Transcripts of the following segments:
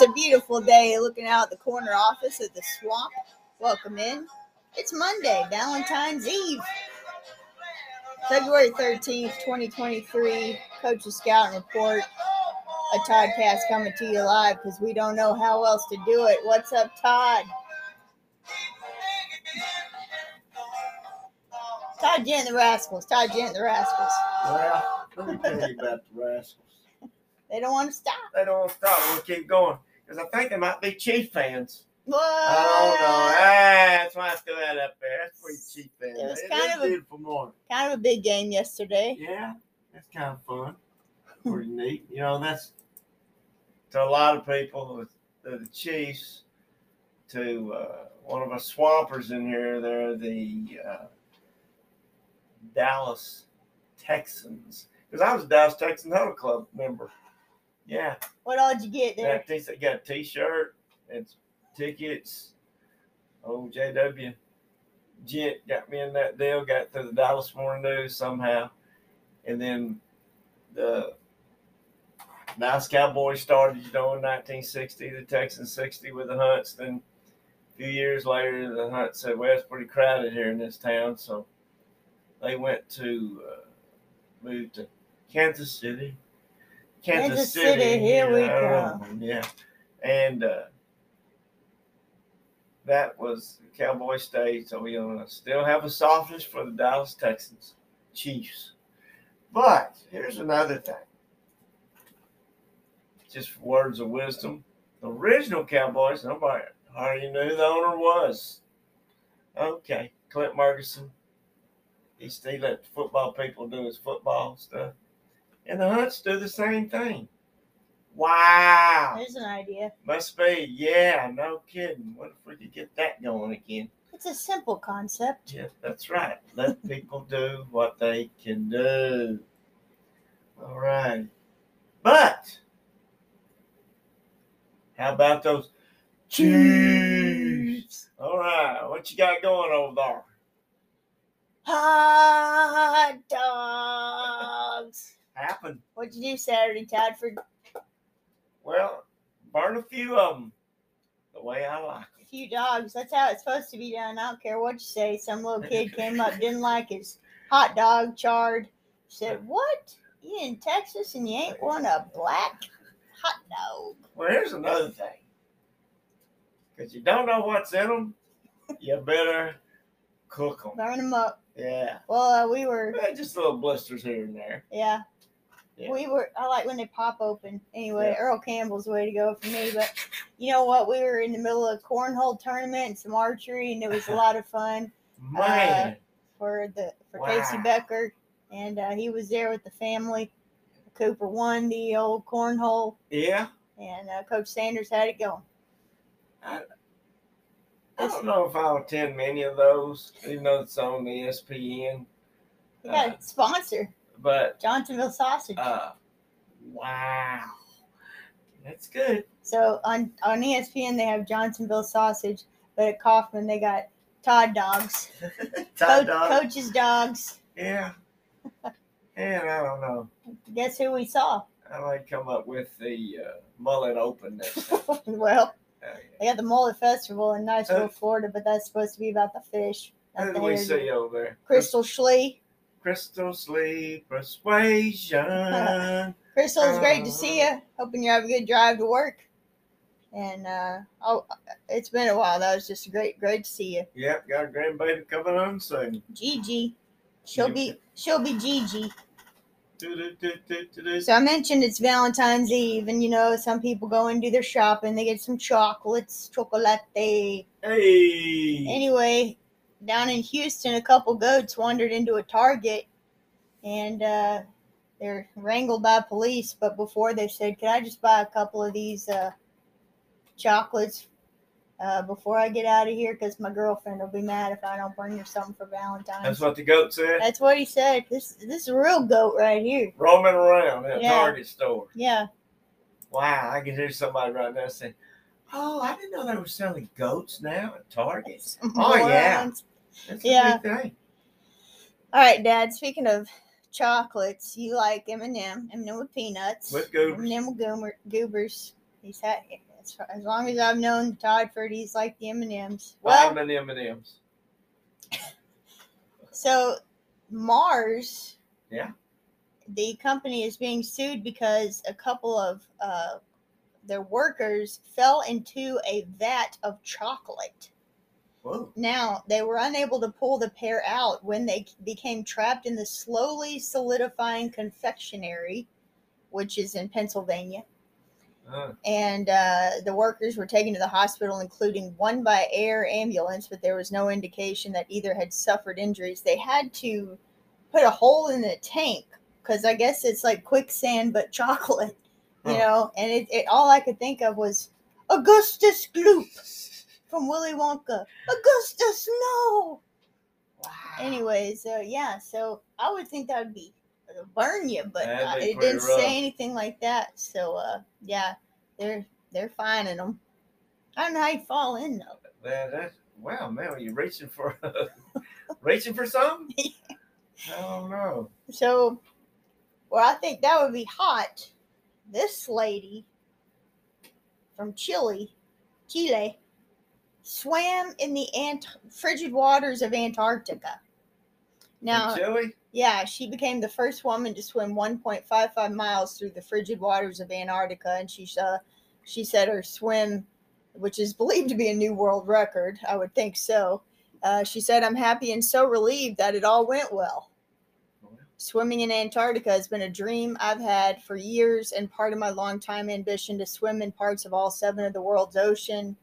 It's a beautiful day looking out the corner office at the swamp. Welcome in. It's Monday, Valentine's Eve, February 13th, 2023. Coach's Scout and Report. A Toddcast coming to you live because we don't know how else to do it. What's up, Todd? Todd and the Rascals. Todd and the Rascals. Well, let me tell you about the Rascals. They don't want to stop. They don't want to stop. We'll keep going because I think they might be Chief fans. What? I don't know. Ah, that's why I threw that up there. That's pretty Chief fans. It was kind of a- beautiful morning. Kind of a big game yesterday. Yeah, that's kind of fun. Pretty neat. You know, that's to a lot of people, the, the Chiefs, to uh, one of our swampers in here, they're the uh, Dallas Texans. Because I was a Dallas Texan Huddle Club member. Yeah. What all did you get there? Got a t- got a T-shirt and tickets. Oh, JW Gent got me in that deal. Got through the Dallas Morning News somehow, and then the Dallas Cowboys started. You know, in 1960, the Texans 60 with the Hunts. Then a few years later, the Hunts said, "Well, it's pretty crowded here in this town," so they went to uh, move to Kansas City. Kansas City, here we yeah, Yeah, and uh, that was Cowboy State. So we still have a softness for the Dallas Texans, Chiefs. But here's another thing. Just words of wisdom. The original Cowboys, nobody hardly knew who the owner was. Okay, Clint Murchison. He still let football people do his football stuff. And the Hunts do the same thing. Wow. There's an idea. Must be. Yeah, no kidding. What if we could get that going again? It's a simple concept. Yeah, that's right. Let people do what they can do. All right. But how about those Chiefs? All right. What you got going over there? Hot dogs. Happened. What'd you do Saturday, Tadford? Well, burn a few of them the way I like them. A few dogs. That's how it's supposed to be done. I don't care what you say. Some little kid came up, didn't like his hot dog charred. Said, What? You in Texas and you ain't want a black hot dog? Well, here's another thing. Because you don't know what's in them, you better cook them. Burn them up. Yeah. Well, uh, we were, Just little blisters here and there. yeah. Yeah. We were, I like when they pop open. Anyway, Yeah. Earl Campbell's the way to go for me. But you know what? We were in the middle of a cornhole tournament and some archery, and it was a lot of fun. Man. for the for Wow. Casey Becker, and uh, he was there with the family. Cooper won the old cornhole, yeah. and uh, Coach Sanders had it going. I don't know if I'll attend many of those, even though it's on the ESPN. Got Uh, sponsor, But Johnsonville Sausage. uh, wow, that's good. so on on ESPN they have Johnsonville Sausage, but at Kaufman they got Todd Dogs, Todd Co- dog. Coach's Dogs. Yeah. And I don't know. Guess who we saw? I might come up with the uh, mullet open next time. well, Uh, they got the Mullet Festival in Niceville, Uh, Florida, but that's supposed to be about the fish. Who not do we see over there? Crystal Schlee. Crystal Sleep Persuasion. Crystal, it's great to see Uh, you. Hoping you have a good drive to work. And uh, oh, it's been a while. That was just great, great to see you, yep, got a grandbaby coming on soon. Gigi. She'll be, she'll be Gigi. So I mentioned it's Valentine's Eve, and you know some people go and do their shopping. They get some chocolates, chocolate. Hey. Anyway, down in Houston, a couple goats wandered into a Target, and uh, they're wrangled by police. But before they said, "Can I just buy a couple of these uh, chocolates uh, before I get out of here? Because my girlfriend will be mad if I don't bring her something for Valentine's." That's what the goat said. That's what he said. This this is a real goat right here. Roaming around in a Yeah. Target store. Yeah, Wow, I can hear somebody right now saying, "Oh, I didn't know they were selling goats now at Target." Oh, yeah. That's a Yeah. All right, Dad. Speaking of chocolates, you like M and M, M and M with peanuts, With goobers. M and M with goobers. He's had as, as long as I've known Toddford, he's like the M and M's. Well, Five M and M's. so Mars, Yeah. the company is being sued because a couple of uh, their workers fell into a vat of chocolate. Whoa. Now, they were unable to pull the pair out when they became trapped in the slowly solidifying confectionery, which is in Pennsylvania. Uh, And uh, the workers were taken to the hospital, including one by air ambulance, but there was no indication that either had suffered injuries. They had to put a hole in the tank because I guess it's like quicksand but chocolate, you Huh. know. And it, it all I could think of was Augustus Gloop from Willy Wonka. Augustus, no. wow. Anyways, uh, yeah. So I would think that would be burn you, but uh, it didn't rough. say anything like that. So uh, yeah, they're they're finding them. I don't know how you fall in though. That, that's wow, man. Are you reaching for reaching for something? I don't know. So, well, I think that would be hot. This lady from Chile, Chile, swam in the ant- frigid waters of Antarctica. Now? Yeah, she became the first woman to swim 1.55 miles through the frigid waters of Antarctica, and she uh, she said her swim, which is believed to be a new world record. I would think so. Uh, she said, "I'm happy and so relieved that it all went well. Swimming in Antarctica has been a dream I've had for years, and part of my long-time ambition to swim in parts of all seven of the world's ocean.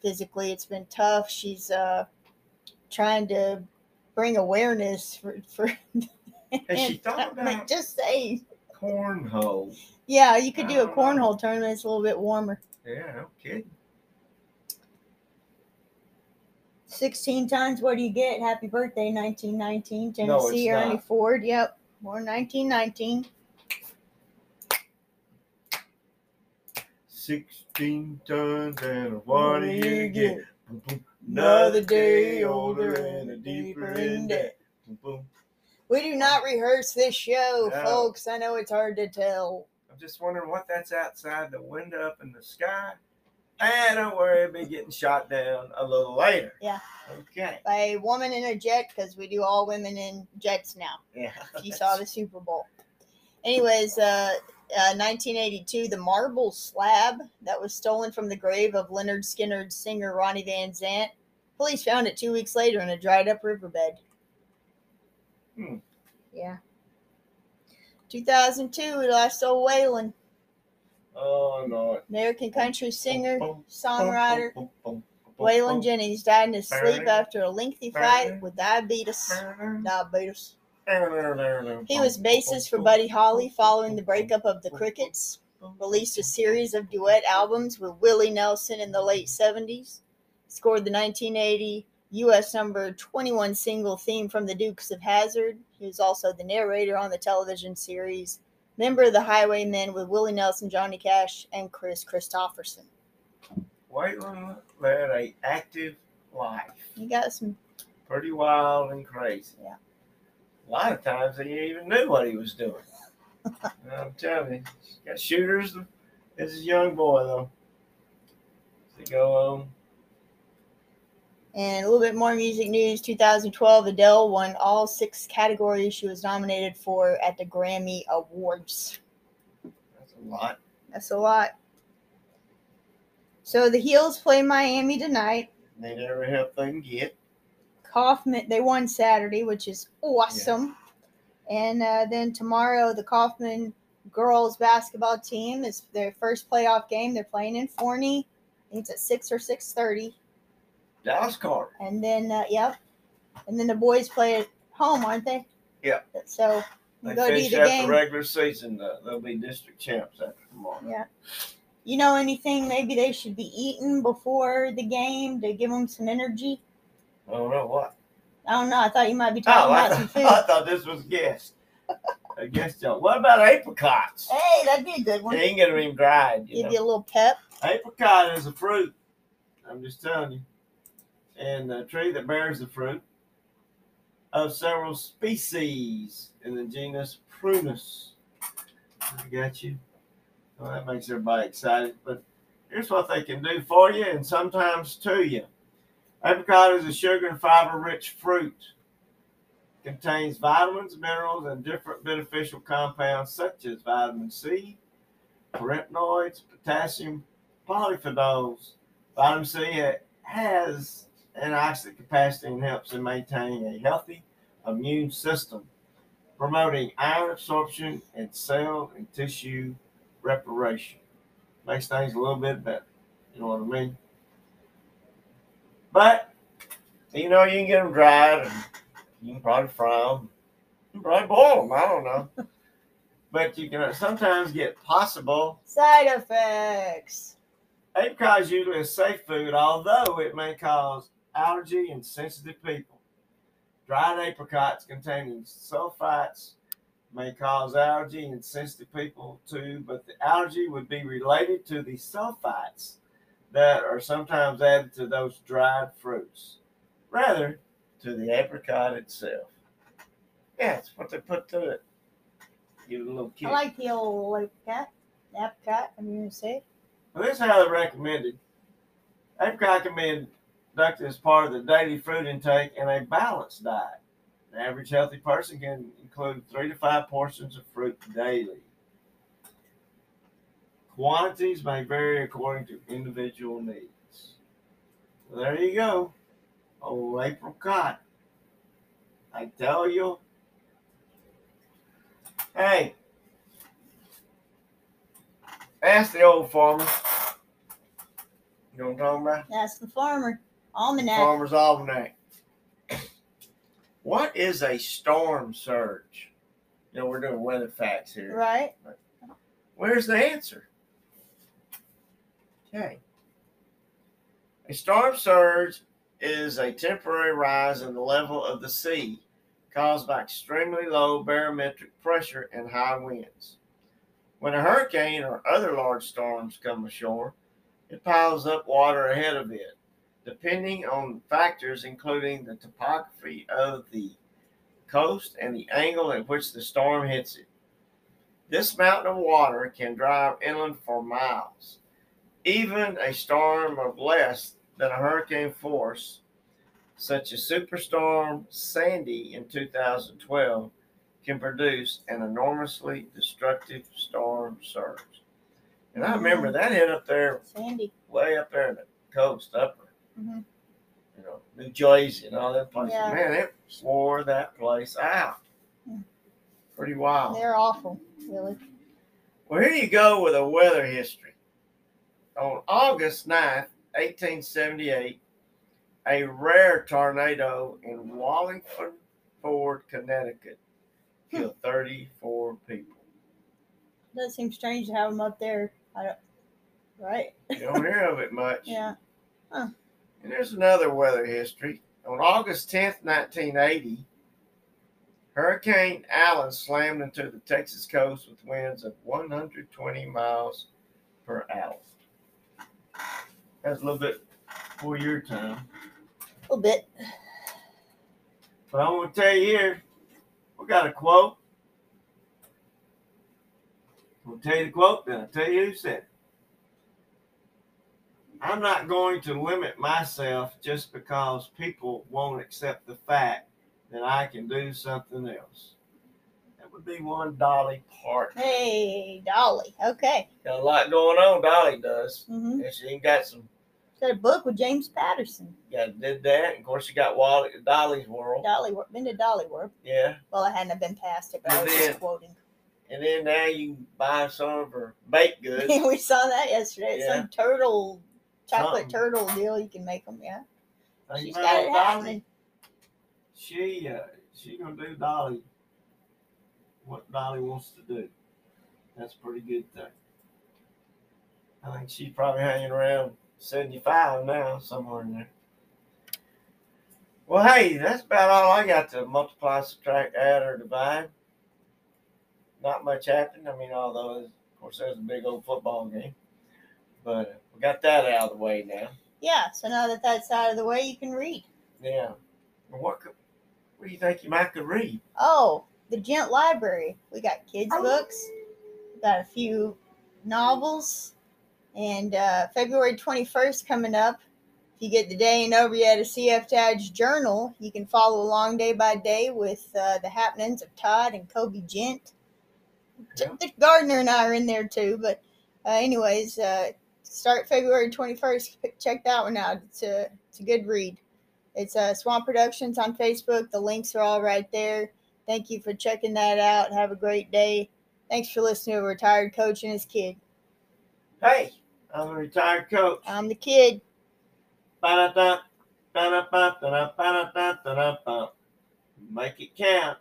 Physically, it's been tough. She's uh, trying to bring awareness for for." Has she thought about just say cornhole? Yeah, you could do a cornhole tournament. It's a little bit warmer. Yeah, no kidding. 16 times, what do you get? Happy birthday, 1919. Tennessee No, Ernie not. Ford. Yep. Born 1919. Sixteen tons and what do you get? Boom, boom. Another day older and a deeper in debt. Boom. We do not rehearse this show, No. folks. I know it's hard to tell. I'm just wondering what that's outside the window up in the sky. And don't worry, it'll be getting shot down a little later. Yeah. Okay. By a woman in a jet, because we do all women in jets now. Yeah. if you saw the Super Bowl. Anyways, uh, uh, 1982, the marble slab that was stolen from the grave of Lynyrd Skynyrd's singer Ronnie Van Zant. Police found it two weeks later in a dried up riverbed. Hmm. Yeah. 2002, we lost old Waylon, Oh no. American country singer, songwriter. Waylon. Jennings died in his sleep after a lengthy fight with diabetes. He Diabetes. He was bassist for Buddy Holly following the breakup of the Crickets. Released a series of duet albums with Willie Nelson in the late 70s. Scored the 1980 U.S. number 21 single theme from the Dukes of Hazzard. He was also the narrator on the television series. Member of the Highwaymen with Willie Nelson, Johnny Cash, and Kris Kristofferson. Waylon led a active life. You got some, Pretty wild and crazy. Yeah. A lot of times he even knew what he was doing. I'm telling you, he's got shooters as a young boy though. To go on. And a little bit more music news. 2012, Adele won all six categories she was nominated for at the Grammy Awards. That's a lot. That's a lot. So the Heels play Miami tonight. They never help they can get. Kaufman, they won Saturday, which is awesome. And uh, then tomorrow, the Kaufman girls basketball team is their first playoff game. They're playing in Forney. I think it's at six or six thirty. Dallas Carter. And then, uh, yep. And then the boys play at home, aren't they? Yeah. So They go to finish either out game. regular season. Uh, they'll be district champs after tomorrow. Yeah. You know anything maybe they should be eating before the game to give them some energy? I don't know what. I don't know. I thought you might be Oh, talking I, about some food. I thought this was guest. A guest job. What about apricots? Hey, that'd be a good one. They ain't gonna even dried. You Give know? you a little pep. Apricot is a fruit. I'm just telling you. And the tree that bears the fruit of several species in the genus Prunus. I got you. Well, that makes everybody excited. But here's what they can do for you and sometimes to you. Apricot is a sugar and fiber rich fruit. Contains vitamins, minerals, and different beneficial compounds such as vitamin C, carotenoids, potassium, polyphenols. Vitamin C has antioxidant capacity and helps in maintaining a healthy immune system, promoting iron absorption and cell and tissue reparation. Makes things a little bit better. You know what I mean? But, you know, you can get them dried and you can probably fry them. You can probably boil them. I don't know. but you can uh, sometimes get possible Side effects. Apricot is usually a safe food, although it may cause allergy and sensitive people. Dried apricots containing sulfites may cause allergy in sensitive people too, but the allergy would be related to the sulfites that are sometimes added to those dried fruits, rather to the apricot itself. Yeah, that's what they put to it. Give it a little kick. I like the old apricot. Apricot, I'm going to say. Well, this is how they recommended. Apricot can be inducted as part of the daily fruit intake in a balanced diet. An average healthy person can include three to five portions of fruit daily. Quantities may vary according to individual needs. There you go. Oh, apricot. I tell you. Hey, ask the old farmer. You know what I'm talking about? That's the farmer. Almanac. Farmer's Almanac. What is a storm surge? You know, we're doing weather facts here. Right? Where's the answer? Okay. A storm surge is a temporary rise in the level of the sea caused by extremely low barometric pressure and high winds. When a hurricane or other large storms come ashore, it piles up water ahead of it, depending on factors including the topography of the coast and the angle at which the storm hits it. This mountain of water can drive inland for miles. Even a storm of less than a hurricane force, such as Superstorm Sandy in 2012, can produce an enormously destructive storm surge. And I remember mm-hmm. that hit up there, Sandy. way up there in the coast, upper, hmm you know, New Jersey and all that places. Yeah. Man, it wore that place out. Hmm. Pretty wild. They're awful, really. Well, here you go with a weather history. On August 9th, 1878, a rare tornado in Wallingford, Ford, Connecticut killed 34 people. That seems strange to have them up there. I don't, right? You don't hear of it much. Yeah. And there's another weather history. On August 10th, 1980, Hurricane Allen slammed into the Texas coast with winds of 120 miles per hour. That's a little bit for your time. A little bit. But I'm going to tell you here, we got a quote. I'll tell you the quote, then I'll tell you who said it. I'm not going to limit myself just because people won't accept the fact that I can do something else. That would be one Dolly Parton. Hey, Dolly. Okay. Got a lot going on, Dolly does. Mm-hmm. And she got some, Got a book with James Patterson. Yeah, did that. Of course, she got Wally, Dolly's World. Dolly, wor- been to Dolly World. Yeah. Well, I hadn't have been past it, but I was Yeah. just quoting. And then now you buy some of her baked goods. we saw that yesterday. Yeah. Some turtle, chocolate Something. turtle deal. You can make them. Yeah. She's got it Dolly. happening. She uh, she gonna do Dolly what Dolly wants to do. That's a pretty good thing. I think she's probably hanging around seventy five now, somewhere in there. Well, hey, that's about all I got to multiply, subtract, add, or divide. Not much happened. I mean, although of course there's a big old football game, but uh, we got that out of the way now. Yeah. So now that that's out of the way, you can read. Yeah. What could, what do you think you might could read? Oh, the Gent Library. We got kids' Oh. books. We got a few novels. And uh, February 21st coming up. If you get the day and over yet a CF Tadge journal, you can follow along day by day with uh, the happenings of Todd and Kobe Gent. Yeah. Gardner and I are in there too. But, uh, anyways, uh, start February 21st. Check that one out. It's a, it's a good read. It's uh, Swamp Productions on Facebook. The links are all right there. Thank you for checking that out. Have a great day. Thanks for listening to a retired coach and his kid. Hey, I'm a retired coach. I'm the kid. Ba-da-da, ba-da-ba, da-da, ba-da-da, da-da-ba. Make it count.